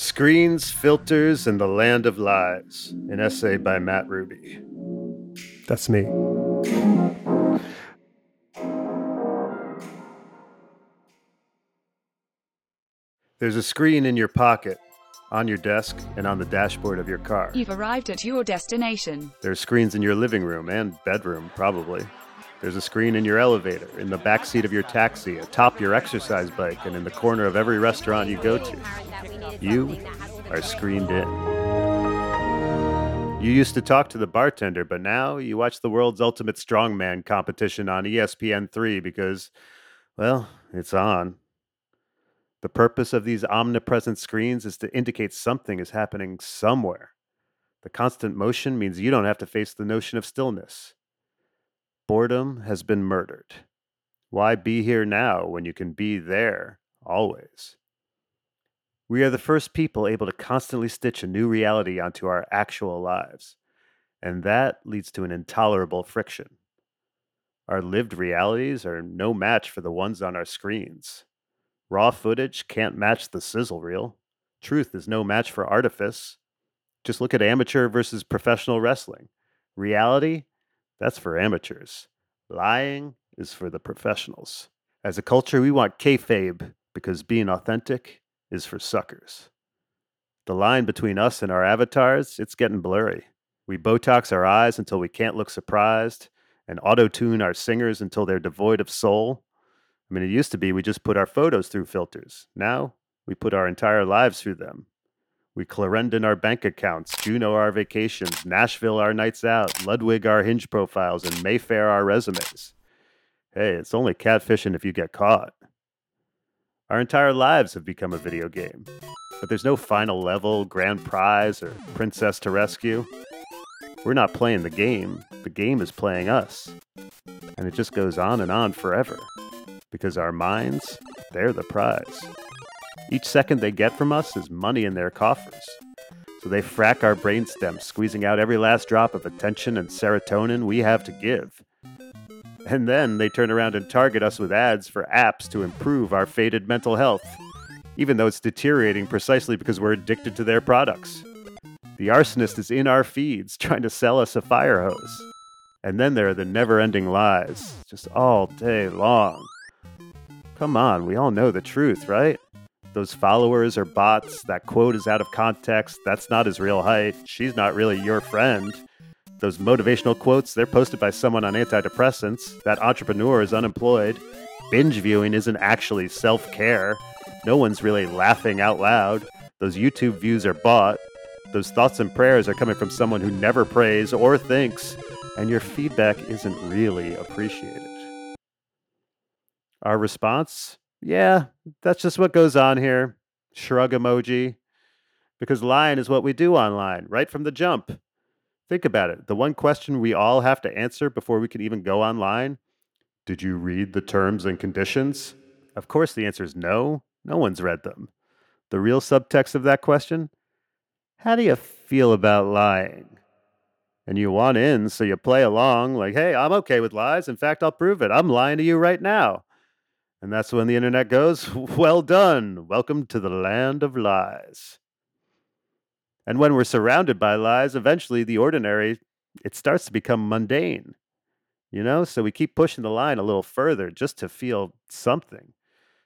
Screens, Filters, and the Land of Lies, an essay by Matt Ruby. That's me. There's a screen in your pocket, on your desk, and on the dashboard of your car. You've arrived at your destination. There are screens in your living room and bedroom, probably. There's a screen in your elevator, in the back seat of your taxi, atop your exercise bike, and in the corner of every restaurant you go to. You are screened in. You used to talk to the bartender, but now you watch the world's ultimate strongman competition on E ESPN3 because, well, it's on. The purpose of these omnipresent screens is to indicate something is happening somewhere. The constant motion means you don't have to face the notion of stillness. Boredom has been murdered. Why be here now when you can be there always? We are the first people able to constantly stitch a new reality onto our actual lives, and that leads to an intolerable friction. Our lived realities are no match for the ones on our screens. Raw footage can't match the sizzle reel. Truth is no match for artifice. Just look at amateur versus professional wrestling. Reality, that's for amateurs. Lying is for the professionals. As a culture, we want kayfabe because being authentic is for suckers. The line between us and our avatars, it's getting blurry. We Botox our eyes until we can't look surprised and auto tune our singers until they're devoid of soul. I mean, it used to be we just put our photos through filters. Now we put our entire lives through them. We Clarendon our bank accounts, Juno our vacations, Nashville our nights out, Ludwig our hinge profiles, and Mayfair our resumes. Hey, it's only catfishing if you get caught. Our entire lives have become a video game, but there's no final level, grand prize, or princess to rescue. We're not playing the game, the game is playing us. And it just goes on and on forever because our minds, they're the prize. Each second they get from us is money in their coffers. So they frack our brainstems, squeezing out every last drop of attention and serotonin we have to give. And then they turn around and target us with ads for apps to improve our faded mental health, even though it's deteriorating precisely because we're addicted to their products. The arsonist is in our feeds trying to sell us a fire hose. And then there are the never ending lies, just all day long. Come on, we all know the truth, right? Those followers are bots, that quote is out of context, that's not his real height, she's not really your friend. Those motivational quotes, they're posted by someone on antidepressants, that entrepreneur is unemployed. Binge viewing isn't actually self care. No one's really laughing out loud. Those YouTube views are bought. Those thoughts and prayers are coming from someone who never prays or thinks, and your feedback isn't really appreciated. Our response? Yeah, that's just what goes on here. Shrug emoji. Because lying is what we do online, right from the jump. Think about it. The one question we all have to answer before we can even go online Did you read the terms and conditions? Of course, the answer is no. No one's read them. The real subtext of that question How do you feel about lying? And you want in, so you play along like, hey, I'm okay with lies. In fact, I'll prove it. I'm lying to you right now. And that's when the internet goes, well done. Welcome to the land of lies. And when we're surrounded by lies, eventually the ordinary, it starts to become mundane. You know, so we keep pushing the line a little further just to feel something.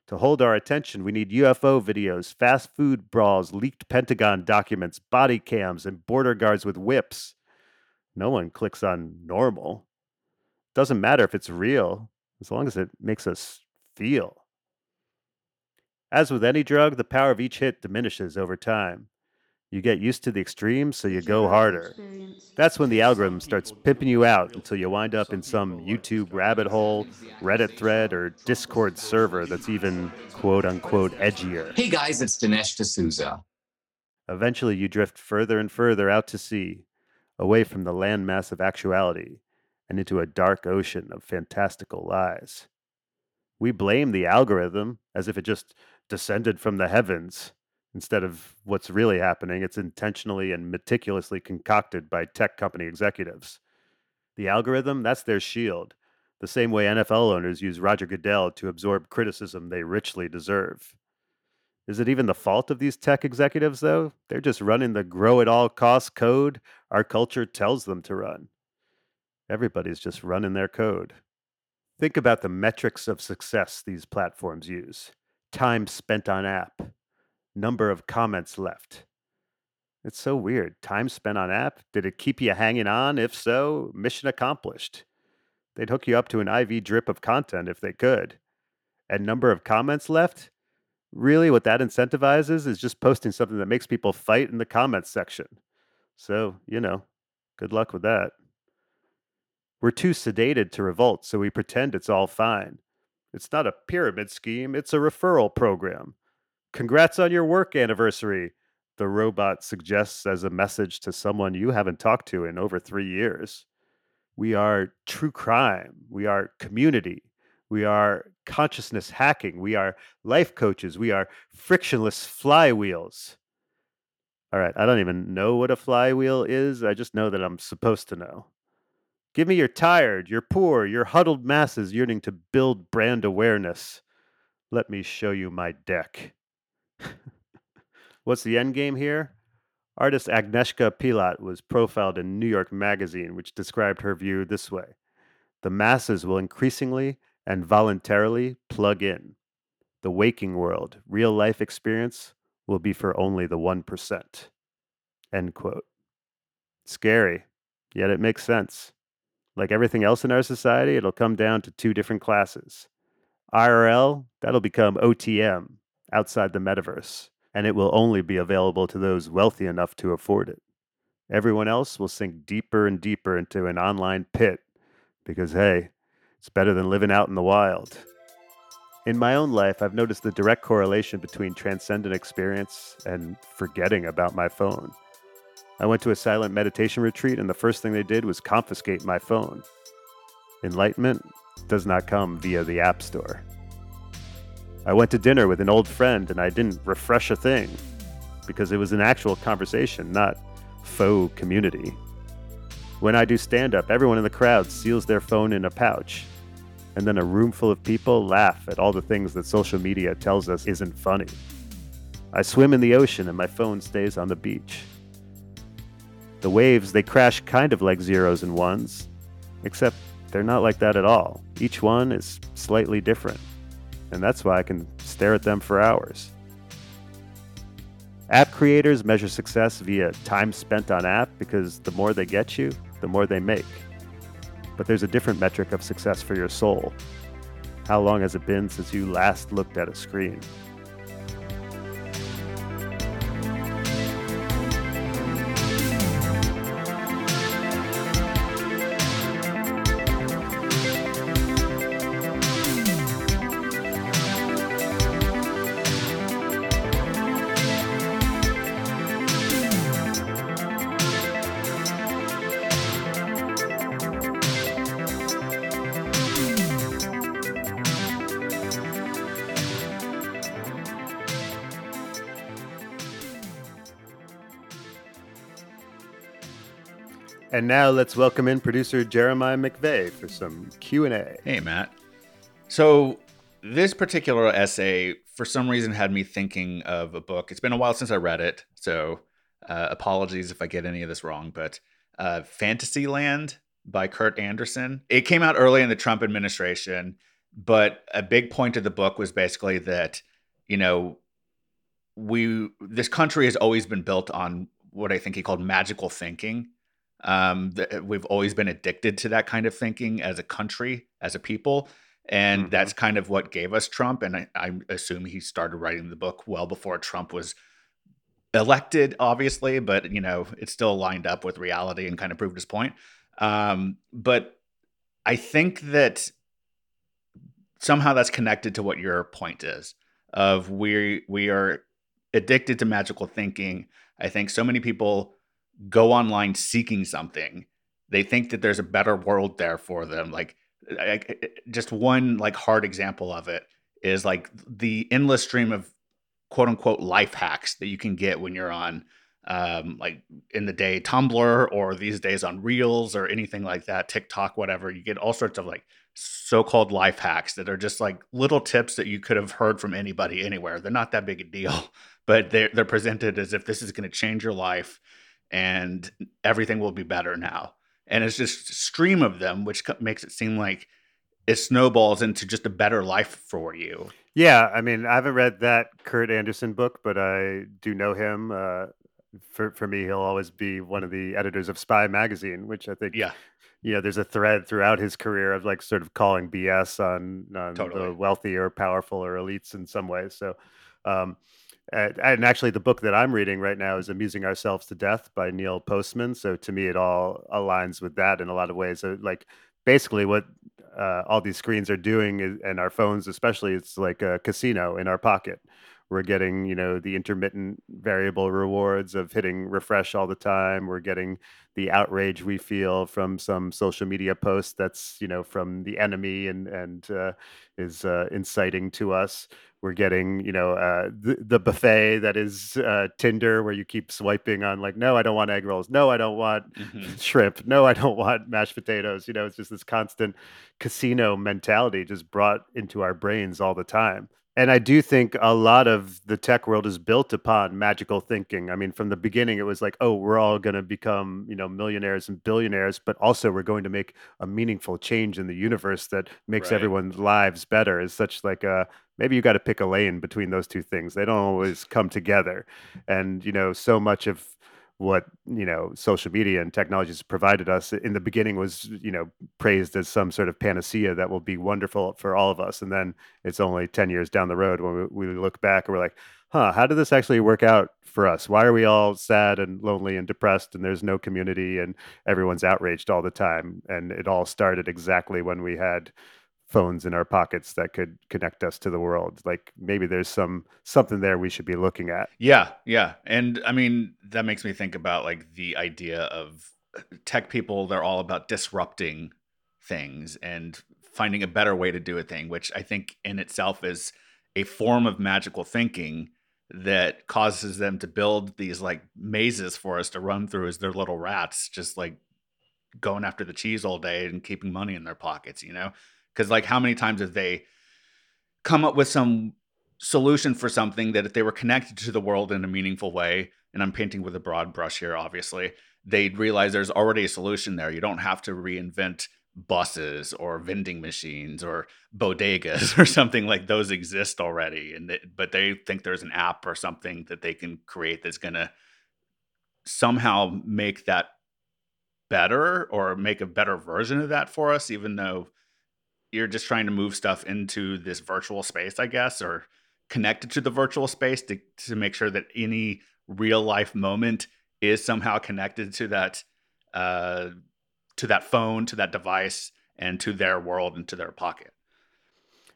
To hold our attention, we need UFO videos, fast food brawls, leaked Pentagon documents, body cams, and border guards with whips. No one clicks on normal. Doesn't matter if it's real, as long as it makes us feel. As with any drug, the power of each hit diminishes over time. You get used to the extremes, so you go harder. That's when the algorithm starts pimping you out until you wind up in some YouTube rabbit hole, Reddit thread, or Discord server that's even quote unquote edgier. Hey guys, it's Dinesh D'Souza. Eventually, you drift further and further out to sea, away from the landmass of actuality, and into a dark ocean of fantastical lies. We blame the algorithm as if it just descended from the heavens instead of what's really happening. It's intentionally and meticulously concocted by tech company executives. The algorithm, that's their shield, the same way NFL owners use Roger Goodell to absorb criticism they richly deserve. Is it even the fault of these tech executives, though? They're just running the grow at all costs code our culture tells them to run. Everybody's just running their code. Think about the metrics of success these platforms use time spent on app, number of comments left. It's so weird. Time spent on app? Did it keep you hanging on? If so, mission accomplished. They'd hook you up to an IV drip of content if they could. And number of comments left? Really, what that incentivizes is just posting something that makes people fight in the comments section. So, you know, good luck with that. We're too sedated to revolt, so we pretend it's all fine. It's not a pyramid scheme, it's a referral program. Congrats on your work anniversary, the robot suggests as a message to someone you haven't talked to in over three years. We are true crime. We are community. We are consciousness hacking. We are life coaches. We are frictionless flywheels. All right, I don't even know what a flywheel is. I just know that I'm supposed to know. Give me your tired, your poor, your huddled masses yearning to build brand awareness. Let me show you my deck. What's the end game here? Artist Agnieszka Pilat was profiled in New York Magazine, which described her view this way The masses will increasingly and voluntarily plug in. The waking world, real life experience, will be for only the 1%. End quote. Scary, yet it makes sense. Like everything else in our society, it'll come down to two different classes. IRL, that'll become OTM, outside the metaverse, and it will only be available to those wealthy enough to afford it. Everyone else will sink deeper and deeper into an online pit because, hey, it's better than living out in the wild. In my own life, I've noticed the direct correlation between transcendent experience and forgetting about my phone. I went to a silent meditation retreat, and the first thing they did was confiscate my phone. Enlightenment does not come via the App Store. I went to dinner with an old friend, and I didn't refresh a thing because it was an actual conversation, not faux community. When I do stand up, everyone in the crowd seals their phone in a pouch, and then a room full of people laugh at all the things that social media tells us isn't funny. I swim in the ocean, and my phone stays on the beach. The waves, they crash kind of like zeros and ones, except they're not like that at all. Each one is slightly different, and that's why I can stare at them for hours. App creators measure success via time spent on app because the more they get you, the more they make. But there's a different metric of success for your soul. How long has it been since you last looked at a screen? And now let's welcome in producer Jeremiah McVeigh for some Q&A. Hey, Matt. So this particular essay, for some reason, had me thinking of a book. It's been a while since I read it, so uh, apologies if I get any of this wrong. But uh, Fantasyland by Kurt Andersen. It came out early in the Trump administration, but a big point of the book was basically that, you know, we this country has always been built on what I think he called magical thinking um, th- we've always been addicted to that kind of thinking as a country, as a people. And mm-hmm. that's kind of what gave us Trump. And I, I assume he started writing the book well before Trump was elected, obviously, but you know, it still lined up with reality and kind of proved his point. Um, but I think that somehow that's connected to what your point is of we we are addicted to magical thinking. I think so many people go online seeking something, they think that there's a better world there for them. Like, I, just one like hard example of it is like the endless stream of quote unquote life hacks that you can get when you're on um, like in the day Tumblr or these days on Reels or anything like that, TikTok, whatever. You get all sorts of like so-called life hacks that are just like little tips that you could have heard from anybody anywhere. They're not that big a deal, but they're they're presented as if this is going to change your life and everything will be better now. And it's just a stream of them, which makes it seem like it snowballs into just a better life for you. Yeah, I mean, I haven't read that Kurt Andersen book, but I do know him. Uh, for for me, he'll always be one of the editors of Spy magazine, which I think Yeah, you know, there's a thread throughout his career of like sort of calling BS on, on totally. the wealthy or powerful or elites in some ways. So, um, and, and actually, the book that I'm reading right now is "Amusing Ourselves to Death" by Neil Postman. So to me, it all aligns with that in a lot of ways. So, like basically, what uh, all these screens are doing is, and our phones, especially, it's like a casino in our pocket. We're getting, you know, the intermittent variable rewards of hitting refresh all the time. We're getting the outrage we feel from some social media post that's, you know, from the enemy and and uh, is uh, inciting to us. We're getting, you know, uh, the, the buffet that is uh, Tinder, where you keep swiping on like, no, I don't want egg rolls. No, I don't want hmm shrimp. No, I don't want mashed potatoes. You know, it's just this constant casino mentality just brought into our brains all the time. And I do think a lot of the tech world is built upon magical thinking. I mean, from the beginning, it was like, oh, we're all going to become, you know, millionaires and billionaires, but also we're going to make a meaningful change in the universe that makes Right. everyone's lives better. Is such like a maybe you got to pick a lane between those two things. They don't always come together. And, you know, so much of what you know social media and technology has provided us in the beginning was you know praised as some sort of panacea that will be wonderful for all of us. And then it's only 10 years down the road when we, we look back and we're like huh how did this actually work out for us? Why are we all sad and lonely and depressed and there's no community and everyone's outraged all the time? And it all started exactly when we had phones in our pockets that could connect us to the world like maybe there's some something there we should be looking at Yeah, yeah. And I mean, that makes me think about like the idea of uh, tech people, they're all about disrupting things and finding a better way to do a thing, which I think in itself is a form of magical thinking that causes them to build these like mazes for us to run through as their little rats, just like going after the cheese all day and keeping money in their pockets, you know? Because like how many times have they come up with some solution for something that if they were connected to the world in a meaningful way, and I'm painting with a broad brush here, obviously, they'd realize there's already a solution there. You don't have to reinvent buses or vending machines or bodegas or something like those exist already and that, but they think there's an app or something that they can create that's going to somehow make that better or make a better version of that for us even though you're just trying to move stuff into this virtual space, I guess, or connected to the virtual space to, to make sure that any real life moment is somehow connected to that uh, to that phone, to that device, and to their world and to their pocket.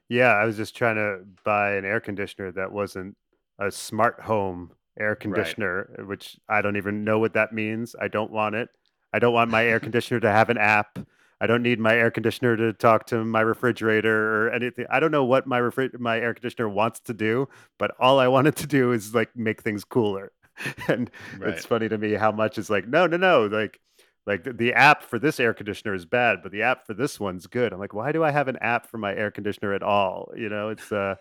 Yeah, I was just trying to buy an air conditioner that wasn't a smart home air conditioner, uh, which I don't even know what that means. I don't want it. I don't want my air conditioner to have an app. I don't need my air conditioner to talk to my refrigerator or anything. I don't know what my refri- my air conditioner wants to do, but all I want it to do is like make things cooler. And it's funny to me how much is like, no, no, no, like like the, the app for this air conditioner is bad, but the app for this one's good. I'm like, why do I have an app for my air conditioner at all? You know, it's uh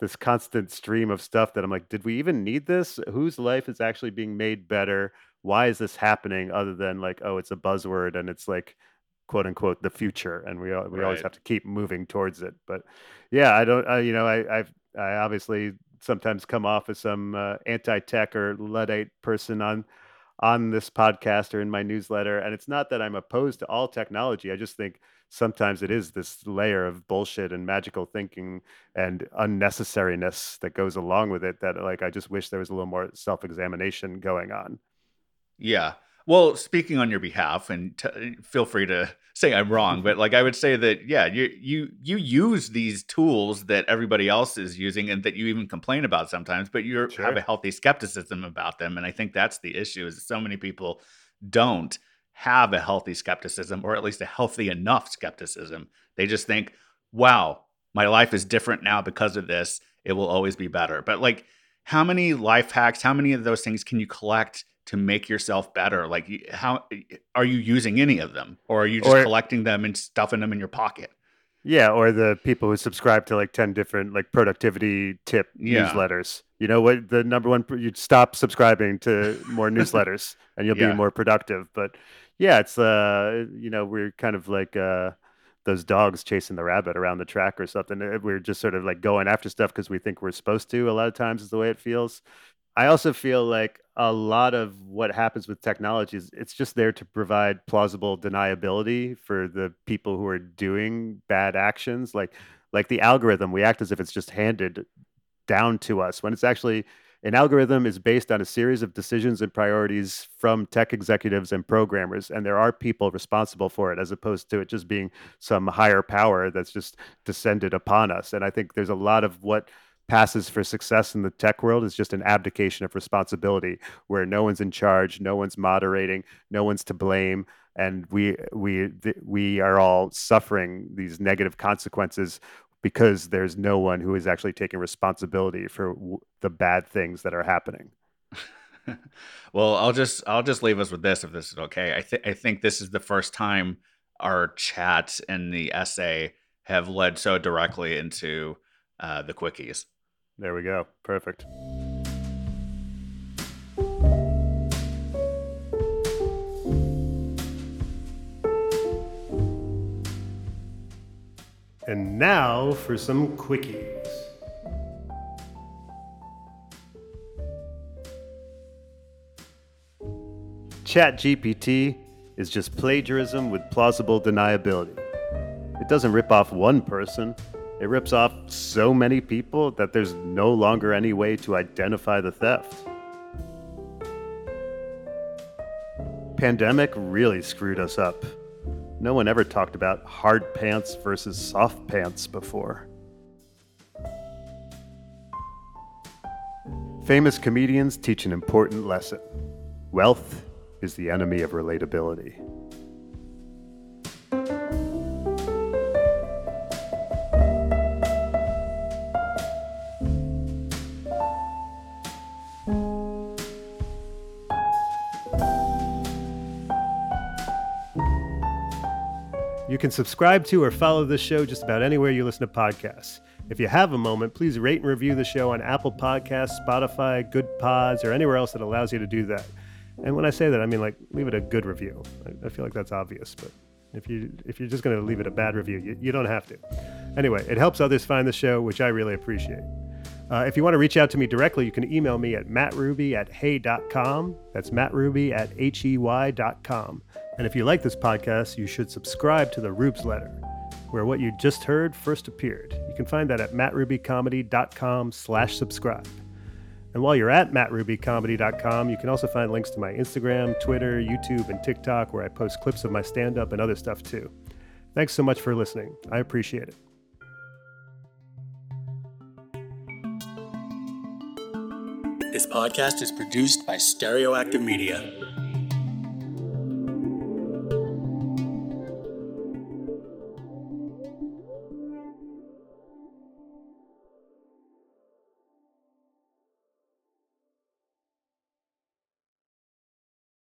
this constant stream of stuff that I'm like, did we even need this? Whose life is actually being made better? Why is this happening other than like, oh, it's a buzzword and it's like quote unquote the future and we we always have to keep moving towards it. But yeah, I don't uh, you know, I I've I obviously sometimes come off as some uh, anti-tech or luddite person on on this podcast or in my newsletter. And it's not that I'm opposed to all technology. I just think sometimes it is this layer of bullshit and magical thinking and unnecessariness that goes along with it that like I just wish there was a little more self-examination going on. Yeah. Well, speaking on your behalf, and t- feel free to say I'm wrong, but like I would say that yeah, you you you use these tools that everybody else is using, and that you even complain about sometimes, but you have a healthy skepticism about them, and I think that's the issue. Is so many people don't have a healthy skepticism, or at least a healthy enough skepticism. They just think, "Wow, my life is different now because of this. It will always be better." But like, how many life hacks? How many of those things can you collect? To make yourself better? Like, how are you using any of them, or are you just Or collecting them and stuffing them in your pocket? Yeah, or the people who subscribe to like 10 different like productivity tip Yeah. newsletters. You know what the number one you'd stop subscribing to more newsletters and you'll Yeah. be more productive. But yeah, it's uh you know, we're kind of like uh those dogs chasing the rabbit around the track or something. Uh, We're just sort of like going after stuff because we think we're supposed to. A lot of times is the way it feels. I also feel like a lot of what happens with technology is it's just there to provide plausible deniability for the people who are doing bad actions. Like like the algorithm, we act as if it's just handed down to us when it's actually an algorithm is based on a series of decisions and priorities from tech executives and programmers and there are people responsible for it as opposed to it just being some higher power that's just descended upon us and i think there's a lot of what passes for success in the tech world is just an abdication of responsibility where no one's in charge no one's moderating no one's to blame and we we th- we are all suffering these negative consequences because there's no one who is actually taking responsibility for w- the bad things that are happening well, I'll just I'll just leave us with this if this is okay. I think I think this is the first time our chat and the essay have led so directly into uh, the quickies. There we go perfect And now for some quickies. ChatGPT is just plagiarism with plausible deniability. It doesn't rip off one person, it rips off so many people that there's no longer any way to identify the theft. Pandemic really screwed us up. No one ever talked about hard pants versus soft pants before. Famous comedians teach an important lesson wealth is the enemy of relatability. Can subscribe to or follow this show just about anywhere you listen to podcasts. If you have a moment, please rate and review the show on Apple Podcasts, Spotify, Good Pods, or anywhere else that allows you to do that. And when I say that, I mean like leave it a good review. I, feel like that's obvious, but if you if you're just going to leave it a bad review, you, you don't have to. Anyway, it helps others find the show, which I really appreciate. Uh, if you want to reach out to me directly, you can email me at mattruby at hey.com. That's mattruby at hey.com. And if you like this podcast, you should subscribe to the Rubes Letter, where what you just heard first appeared. You can find that at mattrubycomedy.com slash subscribe. And while you're at mattrubycomedy.com, you can also find links to my Instagram, Twitter, YouTube, and TikTok, where I post clips of my stand-up and other stuff too. Thanks so much for listening. I appreciate it. This podcast is produced by Stereoactive Media.